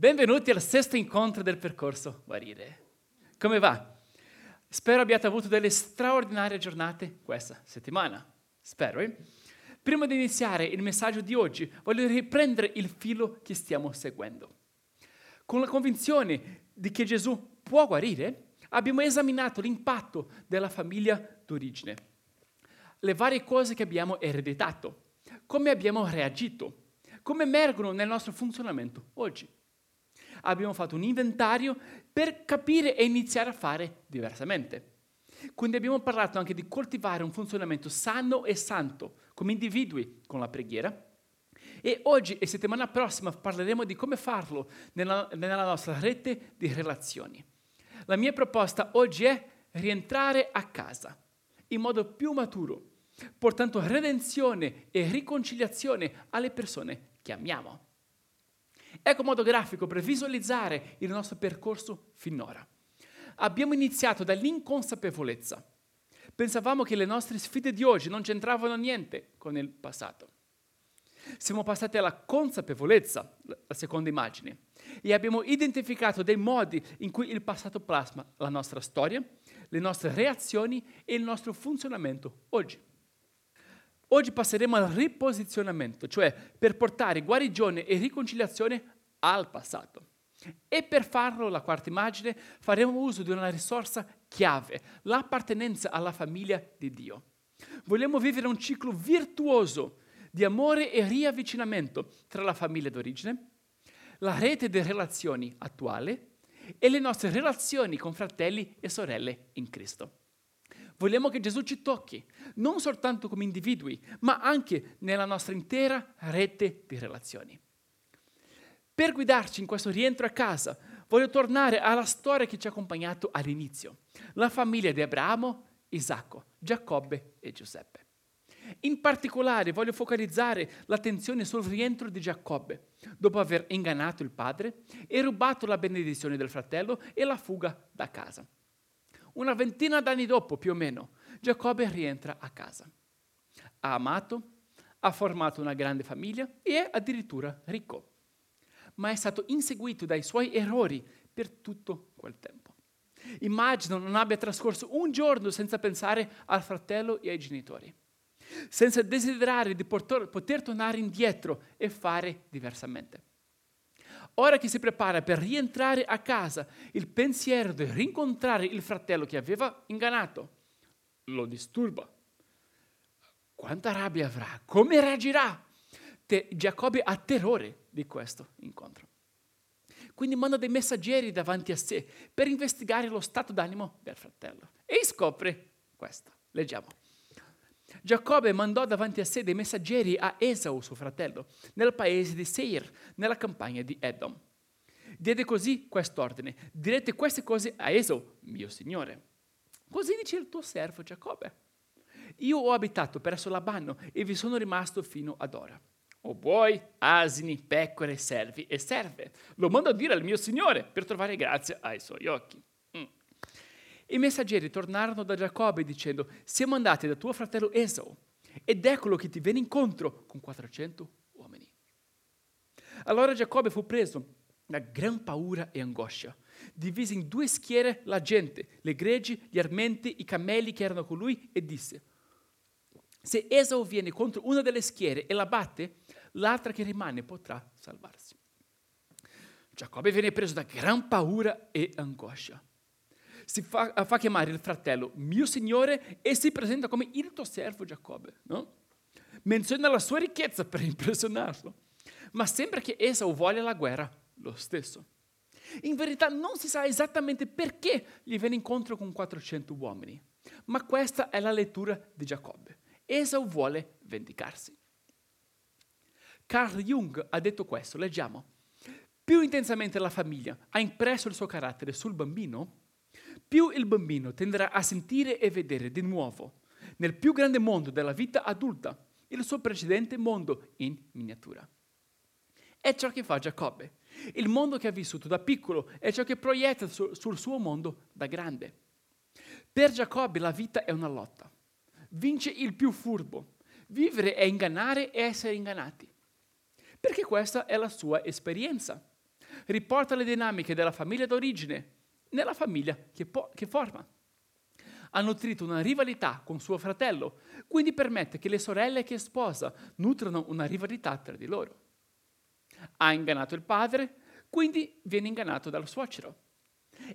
Benvenuti al sesto incontro del percorso Guarire. Come va? Spero abbiate avuto delle straordinarie giornate questa settimana. Spero, eh? Prima di iniziare il messaggio di oggi, voglio riprendere il filo che stiamo seguendo. Con la convinzione di che Gesù può guarire, abbiamo esaminato l'impatto della famiglia d'origine, le varie cose che abbiamo ereditato, come abbiamo reagito, come emergono nel nostro funzionamento oggi abbiamo fatto un inventario per capire e iniziare a fare diversamente. Quindi abbiamo parlato anche di coltivare un funzionamento sano e santo come individui con la preghiera. E oggi e settimana prossima parleremo di come farlo nella, nella nostra rete di relazioni. La mia proposta oggi è rientrare a casa in modo più maturo, portando redenzione e riconciliazione alle persone che amiamo. Ecco un modo grafico per visualizzare il nostro percorso finora. Abbiamo iniziato dall'inconsapevolezza. Pensavamo che le nostre sfide di oggi non c'entravano niente con il passato. Siamo passati alla consapevolezza, la seconda immagine, e abbiamo identificato dei modi in cui il passato plasma la nostra storia, le nostre reazioni e il nostro funzionamento oggi. Oggi passeremo al riposizionamento, cioè per portare guarigione e riconciliazione al passato. E per farlo, la quarta immagine, faremo uso di una risorsa chiave, l'appartenenza alla famiglia di Dio. Vogliamo vivere un ciclo virtuoso di amore e riavvicinamento tra la famiglia d'origine, la rete di relazioni attuale e le nostre relazioni con fratelli e sorelle in Cristo. Vogliamo che Gesù ci tocchi, non soltanto come individui, ma anche nella nostra intera rete di relazioni. Per guidarci in questo rientro a casa, voglio tornare alla storia che ci ha accompagnato all'inizio, la famiglia di Abramo, Isacco, Giacobbe e Giuseppe. In particolare voglio focalizzare l'attenzione sul rientro di Giacobbe, dopo aver ingannato il padre e rubato la benedizione del fratello e la fuga da casa. Una ventina d'anni dopo, più o meno, Giacobbe rientra a casa. Ha amato, ha formato una grande famiglia e è addirittura ricco. Ma è stato inseguito dai suoi errori per tutto quel tempo. Immagino non abbia trascorso un giorno senza pensare al fratello e ai genitori, senza desiderare di poter, tornare indietro e fare diversamente. Ora che si prepara per rientrare a casa, il pensiero di rincontrare il fratello che aveva ingannato lo disturba. Quanta rabbia avrà? Come reagirà? Te, Giacobbe ha terrore di questo incontro. Quindi manda dei messaggeri davanti a sé per investigare lo stato d'animo del fratello e scopre questo. Leggiamo. Giacobbe mandò davanti a sé dei messaggeri a Esau, suo fratello, nel paese di Seir, nella campagna di Edom. Diede così quest'ordine: direte queste cose a Esau, mio signore. Così dice il tuo servo Giacobbe. Io ho abitato presso Labano e vi sono rimasto fino ad ora. Ho buoi, asini, pecore, servi e serve. Lo mando a dire al mio signore per trovare grazia ai suoi occhi. I messaggeri tornarono da Giacobbe dicendo, siamo andati da tuo fratello Esau ed eccolo che ti viene incontro con 400 uomini. Allora Giacobbe fu preso da gran paura e angoscia. Divise in due schiere la gente, le greggi, gli armenti, i cammelli che erano con lui e disse, se Esau viene contro una delle schiere e la batte, l'altra che rimane potrà salvarsi. Giacobbe viene preso da gran paura e angoscia si fa, fa, chiamare il fratello mio signore e si presenta come il tuo servo Giacobbe. No? Menziona la sua ricchezza per impressionarlo, ma sembra che Esau voglia la guerra lo stesso. In verità non si sa esattamente perché gli viene incontro con 400 uomini, ma questa è la lettura di Giacobbe. Esau vuole vendicarsi. Carl Jung ha detto questo, leggiamo. Più intensamente la famiglia ha impresso il suo carattere sul bambino, più il bambino tenderà a sentire e vedere di nuovo, nel più grande mondo della vita adulta, il suo precedente mondo in miniatura. È ciò che fa Giacobbe. Il mondo che ha vissuto da piccolo è ciò che proietta su, sul suo mondo da grande. Per Giacobbe la vita è una lotta. Vince il più furbo. Vivere è ingannare e essere ingannati. Perché questa è la sua esperienza. riporta le dinamiche della famiglia d'origine nella famiglia che, po- che forma. Ha nutrito una rivalità con suo fratello, quindi permette che le sorelle che sposa nutrano una rivalità tra di loro. Ha ingannato il padre, quindi viene ingannato dal suocero.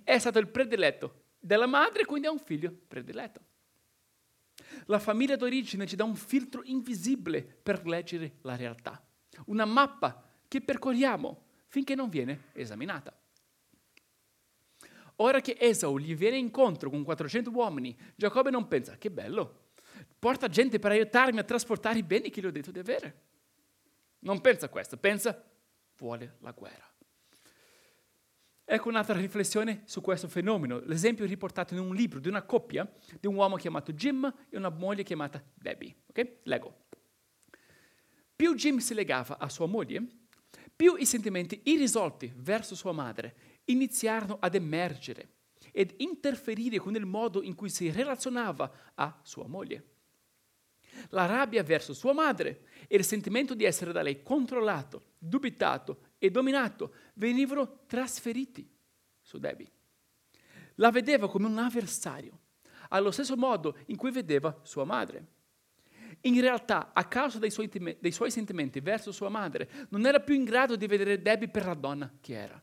È stato il prediletto della madre, quindi ha un figlio prediletto. La famiglia d'origine ci dà un filtro invisibile per leggere la realtà, una mappa che percorriamo finché non viene esaminata. Ora che Esau gli viene incontro con 400 uomini, Giacobbe non pensa, che bello, porta gente per aiutarmi a trasportare i beni che gli ho detto di avere. Non pensa a questo, pensa, vuole la guerra. Ecco un'altra riflessione su questo fenomeno. L'esempio è riportato in un libro di una coppia, di un uomo chiamato Jim e una moglie chiamata Debbie. Ok? Leggo. Più Jim si legava a sua moglie, più i sentimenti irrisolti verso sua madre iniziarono ad emergere ed interferire con il modo in cui si relazionava a sua moglie. La rabbia verso sua madre e il sentimento di essere da lei controllato, dubitato e dominato venivano trasferiti su Debbie. La vedeva come un avversario, allo stesso modo in cui vedeva sua madre. In realtà, a causa dei suoi, dei suoi sentimenti verso sua madre, non era più in grado di vedere Debbie per la donna che era.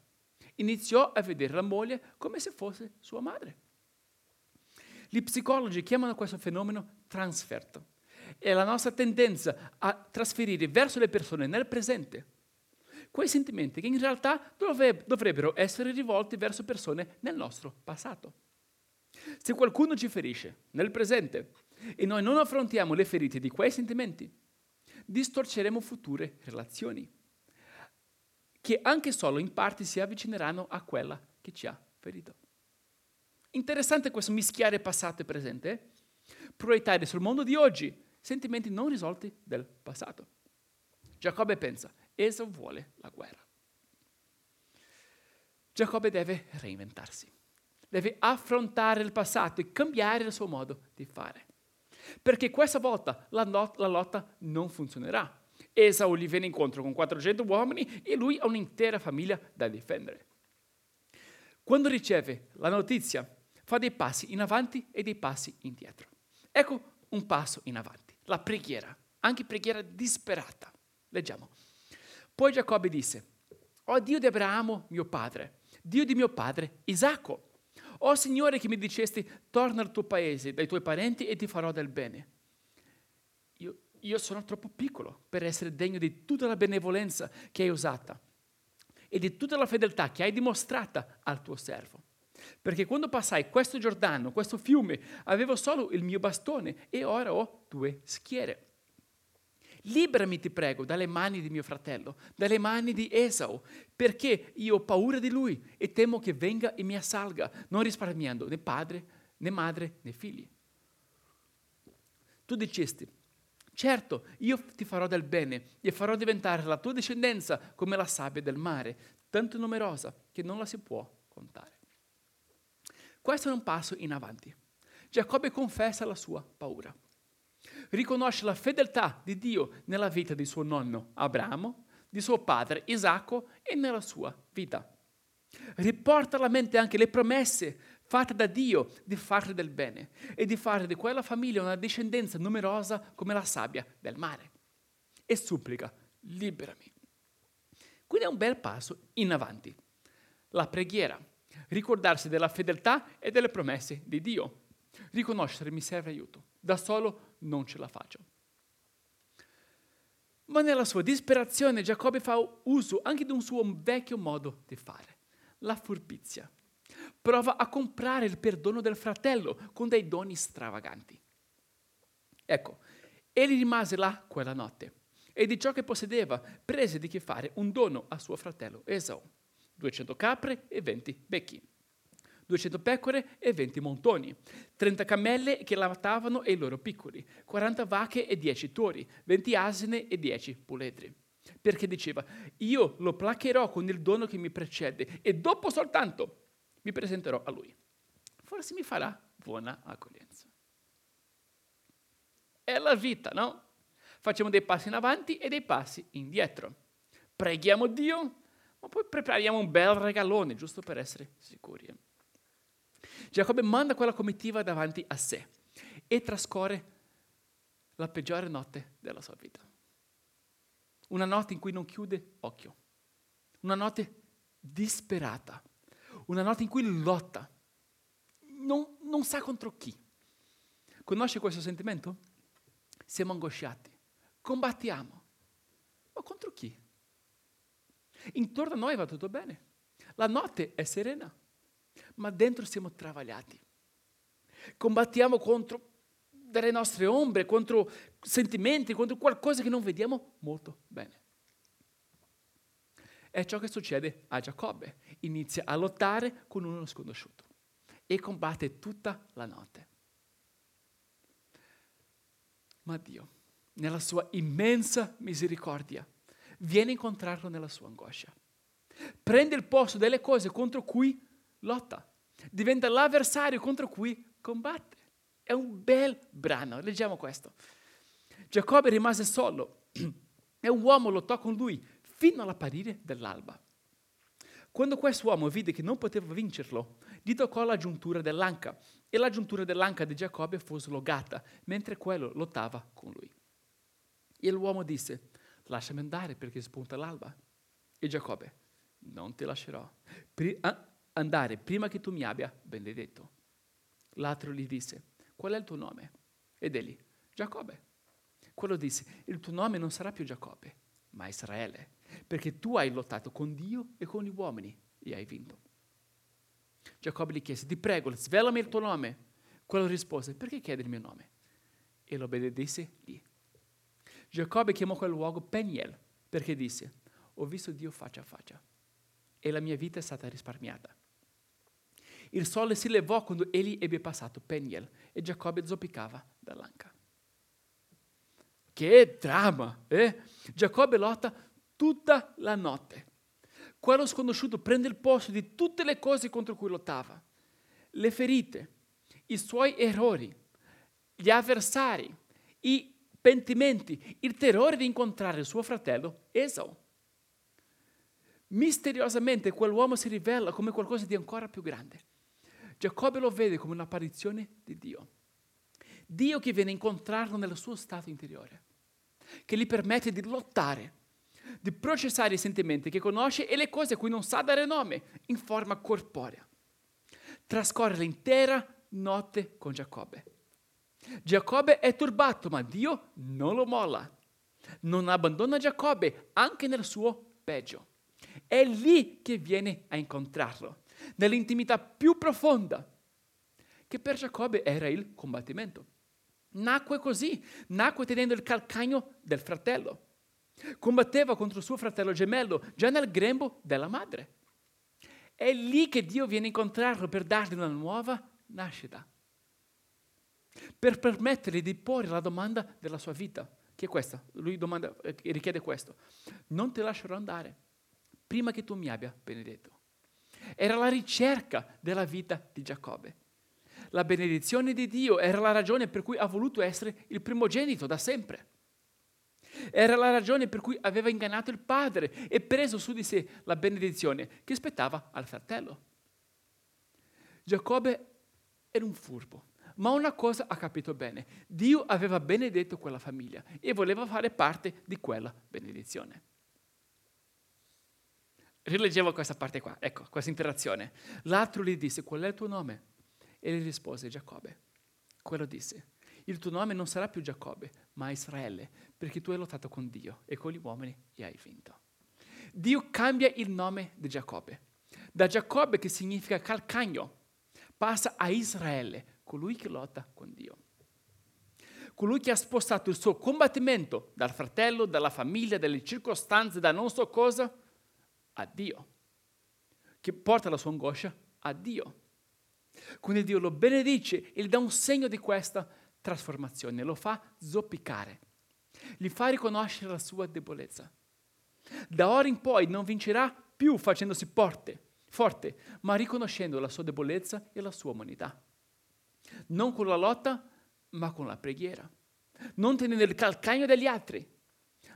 Iniziò a vedere la moglie come se fosse sua madre. Gli psicologi chiamano questo fenomeno transferto. È la nostra tendenza a trasferire verso le persone nel presente quei sentimenti che in realtà dovrebbero essere rivolti verso persone nel nostro passato. Se qualcuno ci ferisce nel presente e noi non affrontiamo le ferite di quei sentimenti, distorceremo future relazioni che anche solo in parte si avvicineranno a quella che ci ha ferito. Interessante questo mischiare passato e presente, proiettare sul mondo di oggi sentimenti non risolti del passato. Giacobbe pensa, Esau vuole la guerra. Giacobbe deve reinventarsi, deve affrontare il passato e cambiare il suo modo di fare. Perché questa volta la, not- la lotta non funzionerà. Esau gli viene incontro con 400 uomini e lui ha un'intera famiglia da difendere. Quando riceve la notizia, fa dei passi in avanti e dei passi indietro. Ecco un passo in avanti, la preghiera, anche preghiera disperata. Leggiamo. Poi Giacobbe disse, Oh Dio di Abramo, mio padre, Dio di mio padre, Isacco, oh Signore che mi dicesti, torna al tuo paese, dai tuoi parenti e ti farò del bene. Io, sono troppo piccolo per essere degno di tutta la benevolenza che hai usata e di tutta la fedeltà che hai dimostrata al tuo servo. Perché quando passai questo Giordano, questo fiume, avevo solo il mio bastone e ora ho due schiere. Liberami, ti prego, dalle mani di mio fratello, dalle mani di Esau, perché io ho paura di lui e temo che venga e mi assalga, non risparmiando né padre, né madre, né figli. Tu dicesti, certo, io ti farò del bene e farò diventare la tua discendenza come la sabbia del mare, tanto numerosa che non la si può contare. Questo è un passo in avanti. Giacobbe confessa la sua paura riconosce la fedeltà di Dio nella vita di suo nonno Abramo, di suo padre Isacco e nella sua vita. Riporta alla mente anche le promesse fatte da Dio di farle del bene e di fare di quella famiglia una discendenza numerosa come la sabbia del mare. E supplica, liberami. Quindi è un bel passo in avanti. La preghiera, ricordarsi della fedeltà e delle promesse di Dio, riconoscere mi serve aiuto, da solo non ce la faccio. Ma nella sua disperazione Giacobbe fa uso anche di un suo vecchio modo di fare, la furbizia. Prova a comprare il perdono del fratello con dei doni stravaganti. Ecco, egli rimase là quella notte e di ciò che possedeva prese di che fare un dono a suo fratello Esau, 200 capre e 20 becchi. 200 pecore e 20 montoni, 30 camelle che lavatavano e i loro piccoli, 40 vacche e 10 tori, 20 asine e 10 puledri. Perché diceva, io lo placherò con il dono che mi precede e dopo soltanto mi presenterò a lui. Forse mi farà buona accoglienza. È la vita, no? Facciamo dei passi in avanti e dei passi indietro. Preghiamo Dio, ma poi prepariamo un bel regalone, giusto per essere sicuri. Giacobbe manda quella comitiva davanti a sé e trascorre la peggiore notte della sua vita. Una notte in cui non chiude occhio, una notte disperata, una notte in cui lotta, non, non sa contro chi. Conosce questo sentimento? Siamo angosciati, combattiamo, ma contro chi? Intorno a noi va tutto bene, la notte è serena, ma dentro siamo travagliati. Combattiamo contro delle nostre ombre, contro sentimenti, contro qualcosa che non vediamo molto bene. È ciò che succede a Giacobbe. Inizia a lottare con uno sconosciuto e combatte tutta la notte. Ma Dio, nella sua immensa misericordia, viene a incontrarlo nella sua angoscia. Prende il posto delle cose contro cui lotta. Diventa l'avversario contro cui combatte. È un bel brano, leggiamo questo. Giacobbe rimase solo e un uomo lottò con lui fino all'apparire dell'alba. Quando quest'uomo vide che non poteva vincerlo, gli toccò la giuntura dell'anca e la giuntura dell'anca di Giacobbe fu slogata mentre quello lottava con lui. E l'uomo disse, lasciami andare perché spunta l'alba. E Giacobbe, non ti lascerò Pri- andare prima che tu mi abbia benedetto. L'altro gli disse, qual è il tuo nome? Ed egli, Giacobbe. Quello disse, il tuo nome non sarà più Giacobbe, ma Israele, perché tu hai lottato con Dio e con gli uomini e hai vinto. Giacobbe gli chiese, ti prego, svelami il tuo nome. Quello rispose, perché chiedi il mio nome? E lo benedisse lì. Giacobbe chiamò quel luogo Peniel, perché disse, ho visto Dio faccia a faccia e la mia vita è stata risparmiata. Il sole si levò quando egli ebbe passato Peniel e Giacobbe zoppicava dall'anca. Che dramma! Eh? Giacobbe lotta tutta la notte. Quello sconosciuto prende il posto di tutte le cose contro cui lottava. Le ferite, i suoi errori, gli avversari, i pentimenti, il terrore di incontrare suo fratello Esau. Misteriosamente quell'uomo si rivela come qualcosa di ancora più grande. Giacobbe lo vede come un'apparizione di Dio. Dio che viene a incontrarlo nel suo stato interiore, che gli permette di lottare, di processare i sentimenti che conosce e le cose a cui non sa dare nome in forma corporea. Trascorre l'intera notte con Giacobbe. Giacobbe è turbato, ma Dio non lo molla. Non abbandona Giacobbe anche nel suo peggio. È lì che viene a incontrarlo nell'intimità più profonda, che per Giacobbe era il combattimento. Nacque così, nacque tenendo il calcagno del fratello. Combatteva contro suo fratello gemello già nel grembo della madre. È lì che Dio viene a incontrarlo per dargli una nuova nascita, per permettergli di porre la domanda della sua vita, che è questa. Lui domanda, eh, richiede questo. Non ti lascerò andare prima che tu mi abbia benedetto. Era la ricerca della vita di Giacobbe. La benedizione di Dio era la ragione per cui ha voluto essere il primogenito da sempre. Era la ragione per cui aveva ingannato il padre e preso su di sé la benedizione che spettava al fratello. Giacobbe era un furbo, ma una cosa ha capito bene. Dio aveva benedetto quella famiglia e voleva fare parte di quella benedizione rileggevo questa parte qua, ecco, questa interazione. L'altro gli disse, qual è il tuo nome? E gli rispose, Giacobbe. Quello disse, il tuo nome non sarà più Giacobbe, ma Israele, perché tu hai lottato con Dio e con gli uomini e hai vinto. Dio cambia il nome di Giacobbe. Da Giacobbe, che significa calcagno, passa a Israele, colui che lotta con Dio. Colui che ha spostato il suo combattimento dal fratello, dalla famiglia, dalle circostanze, da non so cosa, a Dio, che porta la sua angoscia a Dio. Quindi Dio lo benedice e gli dà un segno di questa trasformazione, lo fa zoppicare, gli fa riconoscere la sua debolezza. Da ora in poi non vincerà più facendosi forte, forte, ma riconoscendo la sua debolezza e la sua umanità. Non con la lotta, ma con la preghiera. Non tenendo il calcagno degli altri,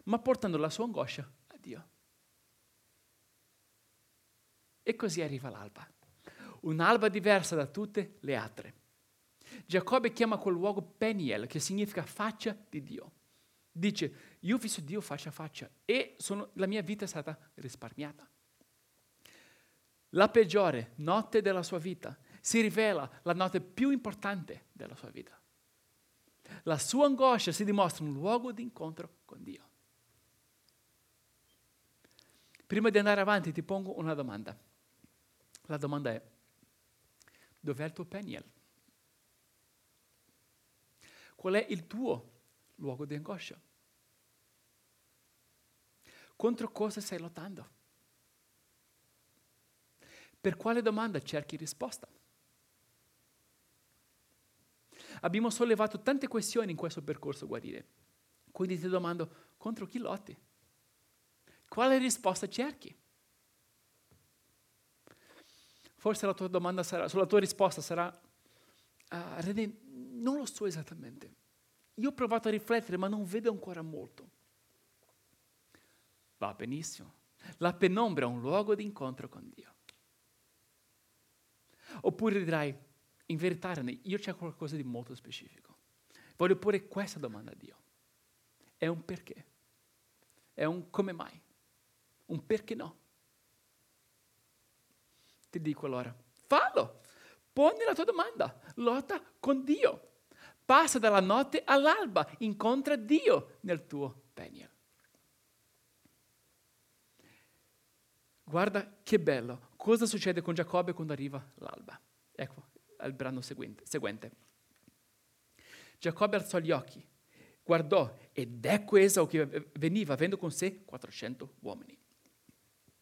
ma portando la sua angoscia a Dio. E così arriva l'alba, un'alba diversa da tutte le altre. Giacobbe chiama quel luogo Peniel, che significa faccia di Dio. Dice, io ho visto Dio faccia a faccia e sono, la mia vita è stata risparmiata. La peggiore notte della sua vita si rivela la notte più importante della sua vita. La sua angoscia si dimostra un luogo di incontro con Dio. Prima di andare avanti ti pongo una domanda. La domanda è, dov'è il tuo Peniel? Qual è il tuo luogo di angoscia? Contro cosa stai lottando? Per quale domanda cerchi risposta? Abbiamo sollevato tante questioni in questo percorso guarire. Quindi ti domando, contro chi lotti? Quale risposta cerchi? Forse la tua domanda sarà, sulla tua risposta sarà, uh, René, non lo so esattamente. Io ho provato a riflettere, ma non vedo ancora molto. Va benissimo. La penombra è un luogo di incontro con Dio. Oppure dirai, in verità io c'è qualcosa di molto specifico. Voglio porre questa domanda a Dio. È un perché? È un come mai? Un perché no? Ti dico allora, fallo. Poni la tua domanda, lotta con Dio. Passa dalla notte all'alba, incontra Dio nel tuo Peniel. Guarda che bello. Cosa succede con Giacobbe quando arriva l'alba? Ecco il brano seguente. seguente. Giacobbe alzò gli occhi, guardò ed ecco Esau che veniva avendo con sé 400 uomini.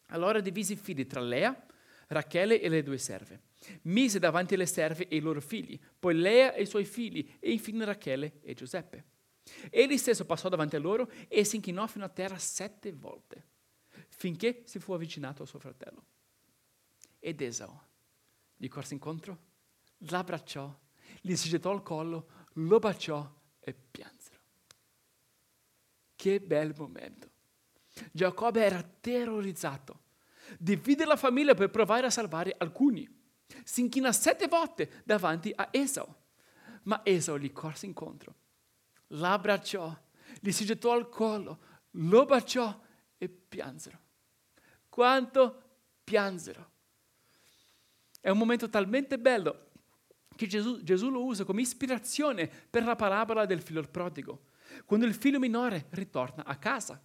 Allora divise i figli tra Lea, Rachele e le due serve. Mise davanti le serve e i loro figli, poi Lea e i suoi figli e infine Rachele e Giuseppe. Egli stesso passò davanti a loro e si inchinò fino a terra sette volte finché si fu avvicinato a suo fratello. Ed Esau gli corse incontro, l'abbracciò, gli si gettò al collo, lo baciò e piansero. Che bel momento. Giacobbe era terrorizzato. Divide la famiglia per provare a salvare alcuni. Si inchina sette volte davanti a Esau. Ma Esau gli corse incontro, l'abbracciò, gli si gettò al collo, lo baciò e piansero quanto piansero. È un momento talmente bello che Gesù, Gesù, lo usa come ispirazione per la parabola del figlio prodigo, quando il figlio minore ritorna a casa.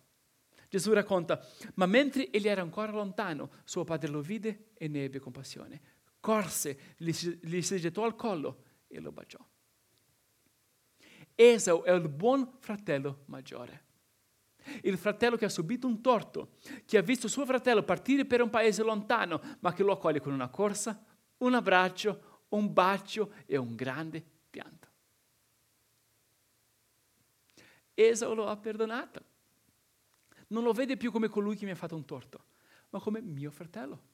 Gesù racconta, ma mentre egli era ancora lontano, suo padre lo vide e ne ebbe compassione. Corse, gli, si gettò al collo e lo baciò. Esau è il buon fratello maggiore il fratello che ha subito un torto, che ha visto suo fratello partire per un paese lontano, ma che lo accoglie con una corsa, un abbraccio, un bacio e un grande pianto. Esau lo ha perdonato. Non lo vede più come colui che mi ha fatto un torto, ma come mio fratello.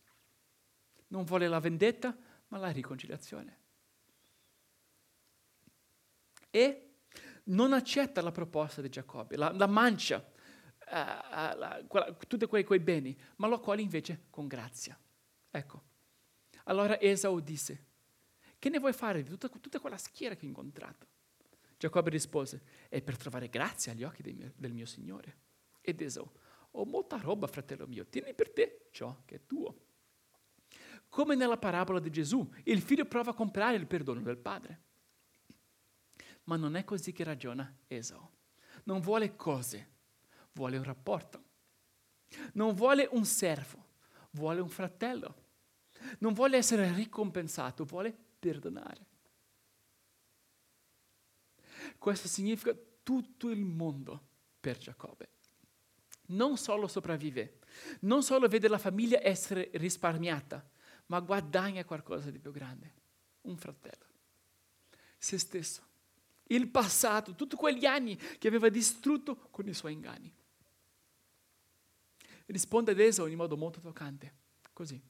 Non vuole la vendetta, ma la riconciliazione. E non accetta la proposta di Giacobbe, la, la mancia tutti quei, quei beni, ma lo accoglie invece con grazia. Ecco. Allora Esau disse, che ne vuoi fare di tutta, tutta quella schiera che hai incontrato? Giacobbe rispose, è per trovare grazia agli occhi mio, del mio Signore. Ed Esau, ho molta roba, fratello mio, tieni per te ciò che è tuo. Come nella parabola di Gesù, il figlio prova a comprare il perdono del padre. Ma non è così che ragiona Esau. Non vuole cose, vuole un rapporto. Non vuole un servo, vuole un fratello. Non vuole essere ricompensato, vuole perdonare. Questo significa tutto il mondo per Giacobbe. Non solo sopravvive, non solo vede la famiglia essere risparmiata, ma guadagna qualcosa di più grande, un fratello, se stesso, il passato, tutti quegli anni che aveva distrutto con i suoi inganni risponde ad Esau in modo molto toccante, così.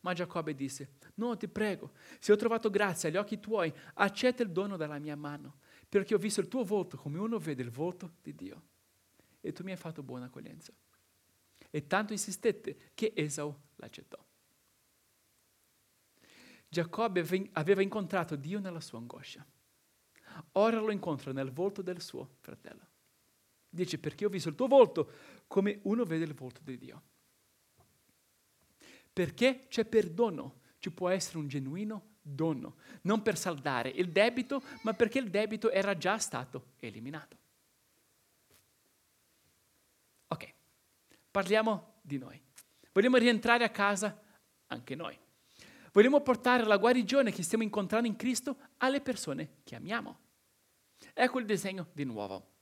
Ma Giacobbe disse, no, ti prego, se ho trovato grazia agli occhi tuoi, accetta il dono dalla mia mano, perché ho visto il tuo volto come uno vede il volto di Dio. E tu mi hai fatto buona accoglienza. E tanto insistette che Esau l'accettò. Giacobbe aveva incontrato Dio nella sua angoscia. Ora lo incontra nel volto del suo fratello. Dice perché ho visto il tuo volto come uno vede il volto di Dio. Perché c'è perdono, ci può essere un genuino dono, non per saldare il debito, ma perché il debito era già stato eliminato. Ok, parliamo di noi. Vogliamo rientrare a casa anche noi. Vogliamo portare la guarigione che stiamo incontrando in Cristo alle persone che amiamo. Ecco il disegno di nuovo.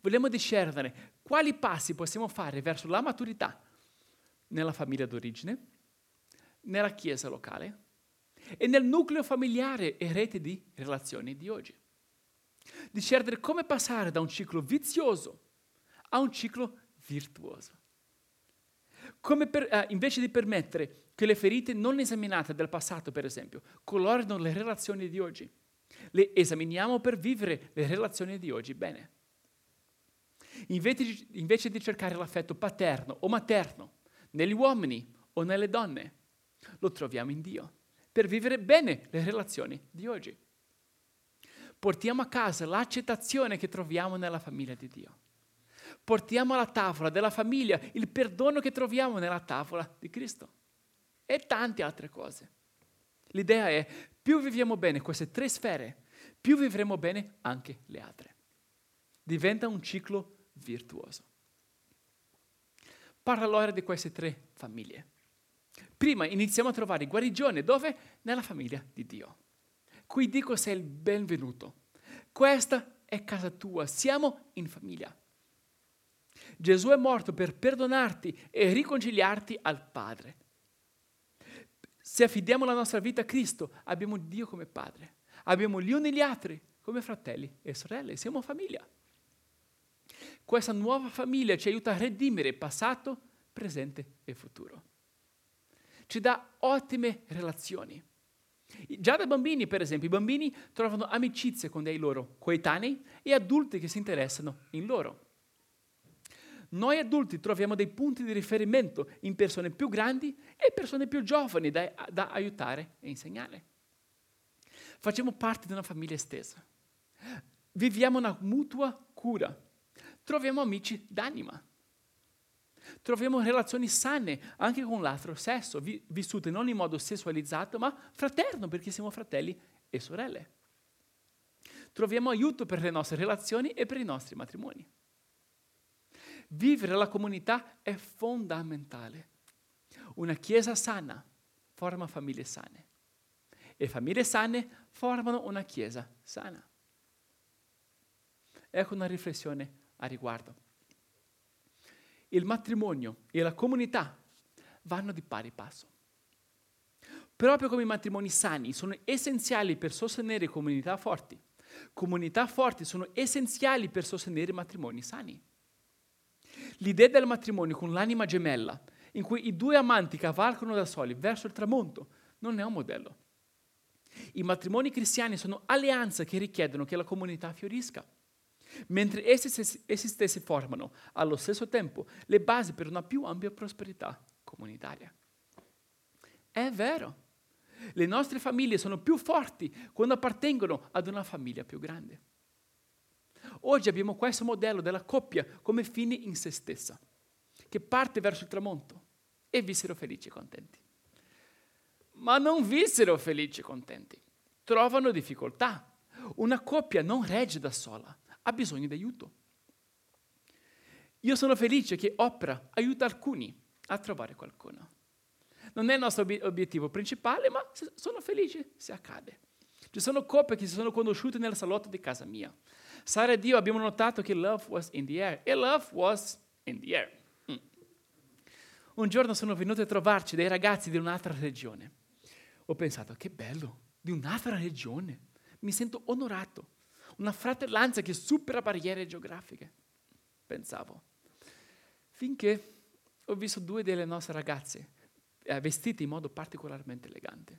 Vogliamo discernere quali passi possiamo fare verso la maturità nella famiglia d'origine, nella chiesa locale e nel nucleo familiare e rete di relazioni di oggi. Discernere come passare da un ciclo vizioso a un ciclo virtuoso. Come per, eh, invece di permettere che le ferite non esaminate del passato, per esempio, colorino le relazioni di oggi, le esaminiamo per vivere le relazioni di oggi bene. Invece di, invece di cercare l'affetto paterno o materno negli uomini o nelle donne, lo troviamo in Dio per vivere bene le relazioni di oggi. Portiamo a casa l'accettazione che troviamo nella famiglia di Dio. Portiamo alla tavola della famiglia il perdono che troviamo nella tavola di Cristo e tante altre cose. L'idea è, più viviamo bene queste tre sfere, più vivremo bene anche le altre. Diventa un ciclo virtuoso. Parla allora di queste tre famiglie. Prima iniziamo a trovare guarigione dove? Nella famiglia di Dio. Qui dico sei il benvenuto. Questa è casa tua, siamo in famiglia. Gesù è morto per perdonarti e riconciliarti al Padre. Se affidiamo la nostra vita a Cristo, abbiamo Dio come Padre. Abbiamo gli uni gli altri come fratelli e sorelle. Siamo famiglia. Questa nuova famiglia ci aiuta a redimere passato, presente e futuro ci dà ottime relazioni. Già da bambini, per esempio, i bambini trovano amicizie con dei loro coetanei e adulti che si interessano in loro. Noi adulti troviamo dei punti di riferimento in persone più grandi e persone più giovani da, da aiutare e insegnare. Facciamo parte di una famiglia estesa. Viviamo una mutua cura. Troviamo amici d'anima. Troviamo relazioni sane anche con l'altro sesso, vi- vissute non in modo sessualizzato, ma fraterno, perché siamo fratelli e sorelle. Troviamo aiuto per le nostre relazioni e per i nostri matrimoni. Vivere la comunità è fondamentale. Una chiesa sana forma famiglie sane e famiglie sane formano una chiesa sana. Ecco una riflessione a riguardo il matrimonio e la comunità vanno di pari passo. Proprio come i matrimoni sani sono essenziali per sostenere comunità forti, comunità forti sono essenziali per sostenere matrimoni sani. L'idea del matrimonio con l'anima gemella, in cui i due amanti cavalcano da soli verso il tramonto, non è un modello. I matrimoni cristiani sono alleanze che richiedono che la comunità fiorisca mentre essi, essi stessi formano allo stesso tempo le basi per una più ampia prosperità comunitaria. È vero, le nostre famiglie sono più forti quando appartengono ad una famiglia più grande. Oggi abbiamo questo modello della coppia come fine in se stessa, che parte verso il tramonto e vissero felici e contenti. Ma non vissero felici e contenti, trovano difficoltà. Una coppia non regge da sola, ha bisogno di aiuto. Io sono felice che Opera aiuta alcuni a trovare qualcuno. Non è il nostro obiettivo principale, ma sono felice se accade. Ci sono coppie che si sono conosciute nel salotto di casa mia. Sara ed io abbiamo notato che love was in the air e love was in the air. Mm. Un giorno sono venuti a trovarci dei ragazzi di un'altra regione. Ho pensato, che bello, di un'altra regione. Mi sento onorato una fratellanza che supera barriere geografiche, pensavo. Finché ho visto due delle nostre ragazze eh, vestite in modo particolarmente elegante.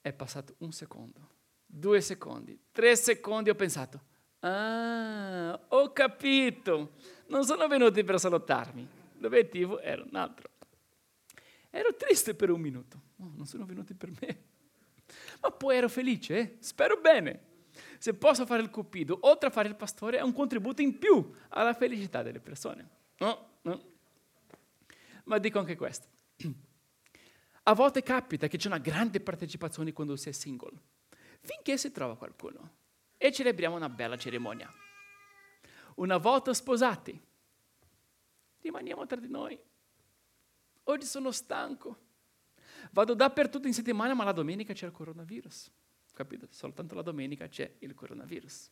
È passato un secondo, due secondi, tre secondi, ho pensato, ah, ho capito, non sono venuti per salutarmi, l'obiettivo era un altro. Ero triste per un minuto, oh, non sono venuti per me. Ma poi ero felice, eh? spero bene. Se posso fare il cupido, oltre a fare il pastore, è un contributo in più alla felicità delle persone. No, no. Ma dico anche questo. A volte capita che c'è una grande partecipazione quando si è single, finché si trova qualcuno e celebriamo una bella cerimonia. Una volta sposati, rimaniamo tra di noi Oggi sono stanco. Vado dappertutto in settimana, ma la domenica c'è il coronavirus. Capite? Soltanto la domenica c'è il coronavirus.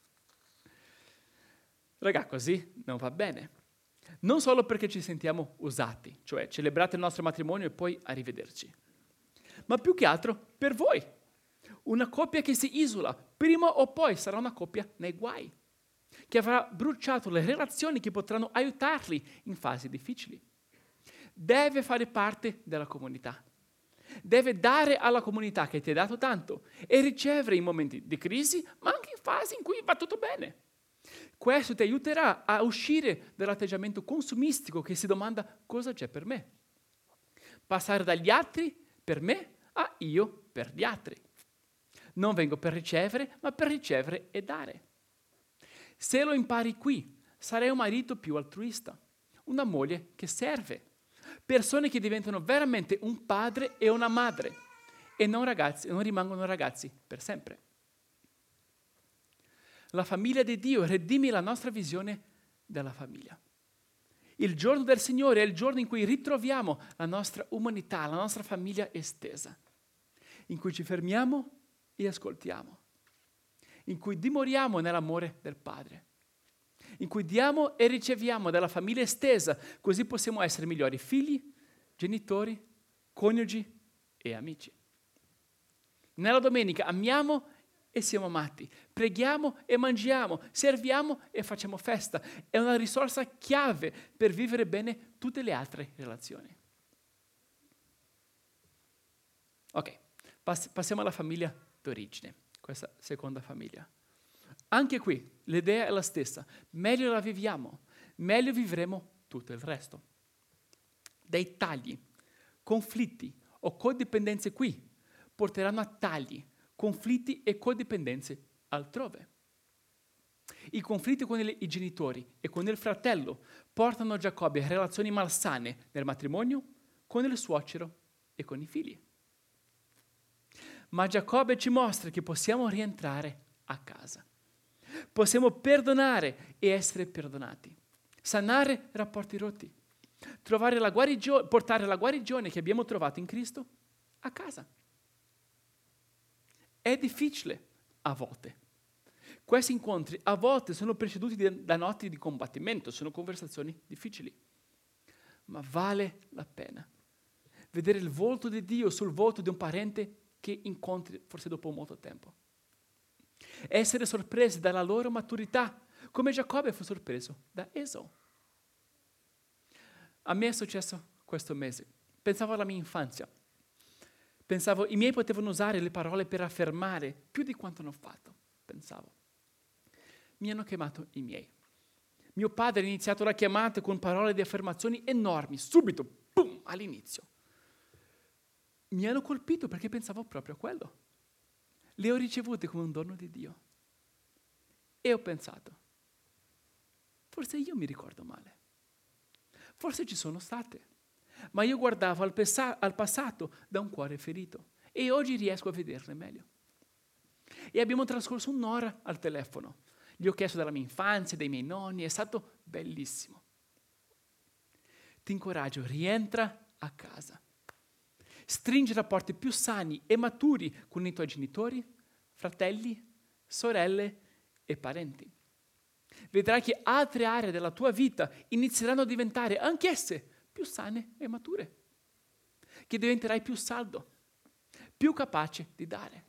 Raga, così non va bene. Non solo perché ci sentiamo usati, cioè celebrate il nostro matrimonio e poi arrivederci, ma più che altro per voi. Una coppia che si isola, prima o poi sarà una coppia nei guai, che avrà bruciato le relazioni che potranno aiutarli in fasi difficili deve fare parte della comunità. Deve dare alla comunità che ti ha dato tanto e ricevere in momenti di crisi, ma anche in fasi in cui va tutto bene. Questo ti aiuterà a uscire dall'atteggiamento consumistico che si domanda cosa c'è per me. Passare dagli altri per me a io per gli altri. Non vengo per ricevere, ma per ricevere e dare. Se lo impari qui, sarai un marito più altruista, una moglie che serve persone che diventano veramente un padre e una madre e non, ragazzi, non rimangono ragazzi per sempre. La famiglia di Dio redime la nostra visione della famiglia. Il giorno del Signore è il giorno in cui ritroviamo la nostra umanità, la nostra famiglia estesa, in cui ci fermiamo e ascoltiamo, in cui dimoriamo nell'amore del Padre in cui diamo e riceviamo dalla famiglia estesa, così possiamo essere migliori figli, genitori, coniugi e amici. Nella domenica amiamo e siamo amati, preghiamo e mangiamo, serviamo e facciamo festa. È una risorsa chiave per vivere bene tutte le altre relazioni. Ok, pass- passiamo alla famiglia d'origine, questa seconda famiglia. Anche qui l'idea è la stessa, meglio la viviamo, meglio vivremo tutto il resto. Dei tagli, conflitti o codipendenze qui porteranno a tagli, conflitti e codipendenze altrove. I conflitti con i genitori e con il fratello portano Giacobbe a relazioni malsane nel matrimonio, con il suocero e con i figli. Ma Giacobbe ci mostra che possiamo rientrare a casa. Possiamo perdonare e essere perdonati, sanare rapporti rotti, la guarigio- portare la guarigione che abbiamo trovato in Cristo a casa. È difficile a volte. Questi incontri a volte sono preceduti da notti di combattimento, sono conversazioni difficili, ma vale la pena vedere il volto di Dio sul volto di un parente che incontri forse dopo molto tempo essere sorpresi dalla loro maturità, come Giacobbe fu sorpreso da Esau. A me è successo questo mese. Pensavo alla mia infanzia. Pensavo, i miei potevano usare le parole per affermare più di quanto hanno fatto. Pensavo. Mi hanno chiamato i miei. Mio padre ha iniziato la chiamata con parole di affermazioni enormi, subito, boom, all'inizio. Mi hanno colpito perché pensavo proprio a quello le ho ricevute come un dono di Dio. E ho pensato, forse io mi ricordo male, forse ci sono state, ma io guardavo al, pesa- al passato da un cuore ferito e oggi riesco a vederle meglio. E abbiamo trascorso un'ora al telefono. Gli ho chiesto della mia infanzia, dei miei nonni, è stato bellissimo. Ti incoraggio, rientra a casa. Stringi rapporti più sani e maturi con i tuoi genitori, fratelli, sorelle e parenti. Vedrai che altre aree della tua vita inizieranno a diventare anch'esse più sane e mature, che diventerai più saldo, più capace di dare.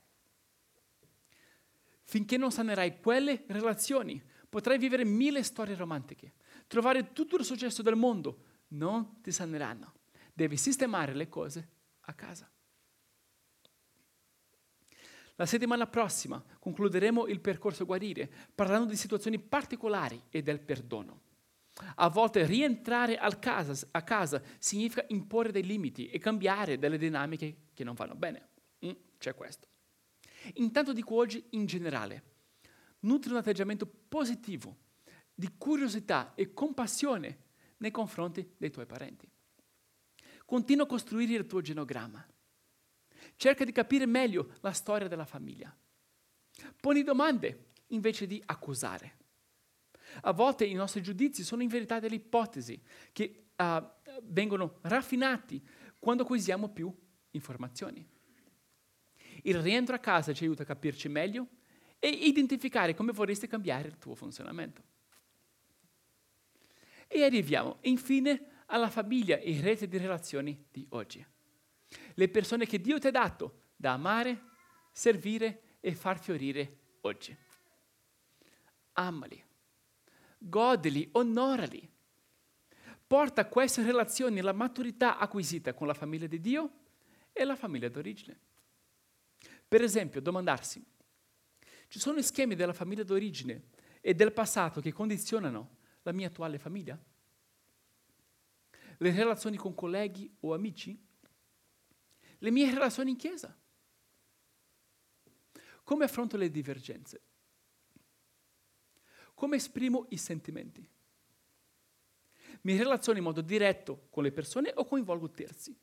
Finché non sanerai quelle relazioni, potrai vivere mille storie romantiche, trovare tutto il successo del mondo, non ti saneranno. Devi sistemare le cose a casa. La settimana prossima concluderemo il percorso guarire parlando di situazioni particolari e del perdono. A volte rientrare casa, a casa significa imporre dei limiti e cambiare delle dinamiche che non vanno bene. Mm, c'è questo. Intanto dico oggi in generale, nutri un atteggiamento positivo, di curiosità e compassione nei confronti dei tuoi parenti. Continua a costruire il tuo genogramma. Cerca di capire meglio la storia della famiglia. Poni domande invece di accusare. A volte i nostri giudizi sono in verità delle ipotesi che uh, vengono raffinati quando acquisiamo più informazioni. Il rientro a casa ci aiuta a capirci meglio e identificare come vorresti cambiare il tuo funzionamento. E arriviamo infine alla famiglia e rete di relazioni di oggi. Le persone che Dio ti ha dato da amare, servire e far fiorire oggi. Amali, godili, onorali. Porta queste relazioni la maturità acquisita con la famiglia di Dio e la famiglia d'origine. Per esempio, domandarsi, ci sono schemi della famiglia d'origine e del passato che condizionano la mia attuale famiglia? Le relazioni con colleghi o amici? Le mie relazioni in chiesa? Come affronto le divergenze? Come esprimo i sentimenti? Mi relaziono in modo diretto con le persone o coinvolgo terzi?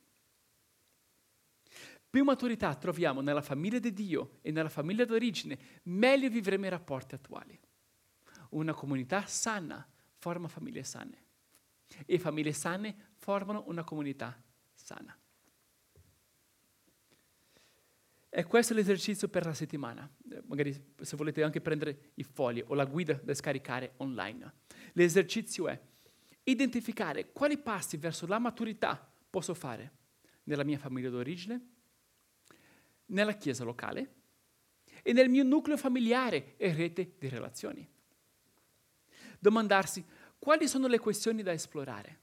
Più maturità troviamo nella famiglia di Dio e nella famiglia d'origine, meglio vivremo i rapporti attuali. Una comunità sana forma famiglie sane e famiglie sane formano una comunità sana. E questo è l'esercizio per la settimana. Eh, magari se volete anche prendere i fogli o la guida da scaricare online. L'esercizio è identificare quali passi verso la maturità posso fare nella mia famiglia d'origine, nella chiesa locale e nel mio nucleo familiare e rete di relazioni. Domandarsi quali sono le questioni da esplorare,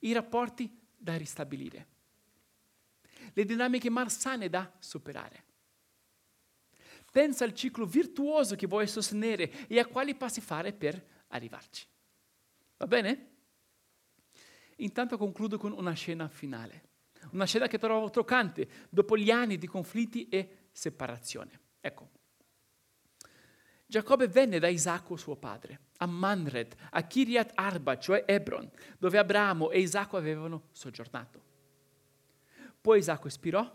i rapporti da ristabilire, le dinamiche malsane da superare. Pensa al ciclo virtuoso che vuoi sostenere e a quali passi fare per arrivarci. Va bene? Intanto concludo con una scena finale. Una scena che trovo toccante dopo gli anni di conflitti e separazione. Ecco. Giacobbe venne da Isacco suo padre, a Manred, a Kiriat Arba, cioè Hebron, dove Abramo e Isacco avevano soggiornato. Poi Isacco espirò,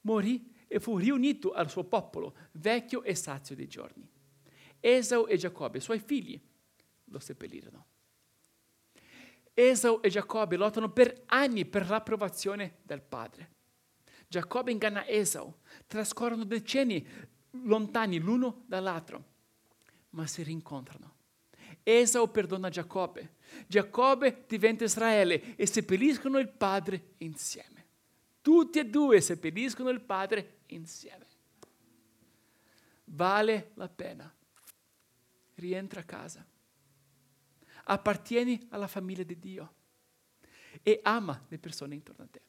morì e fu riunito al suo popolo, vecchio e sazio di giorni. Esau e Giacobbe, suoi figli, lo seppellirono. Esau e Giacobbe lottano per anni per l'approvazione del padre. Giacobbe inganna Esau, trascorrono decenni lontani l'uno dall'altro, ma si rincontrano. Esau perdona Giacobbe, Giacobbe diventa Israele e seppelliscono il padre insieme. Tutti e due seppelliscono il padre insieme. Vale la pena. Rientra a casa appartieni alla famiglia di Dio e ama le persone intorno a te.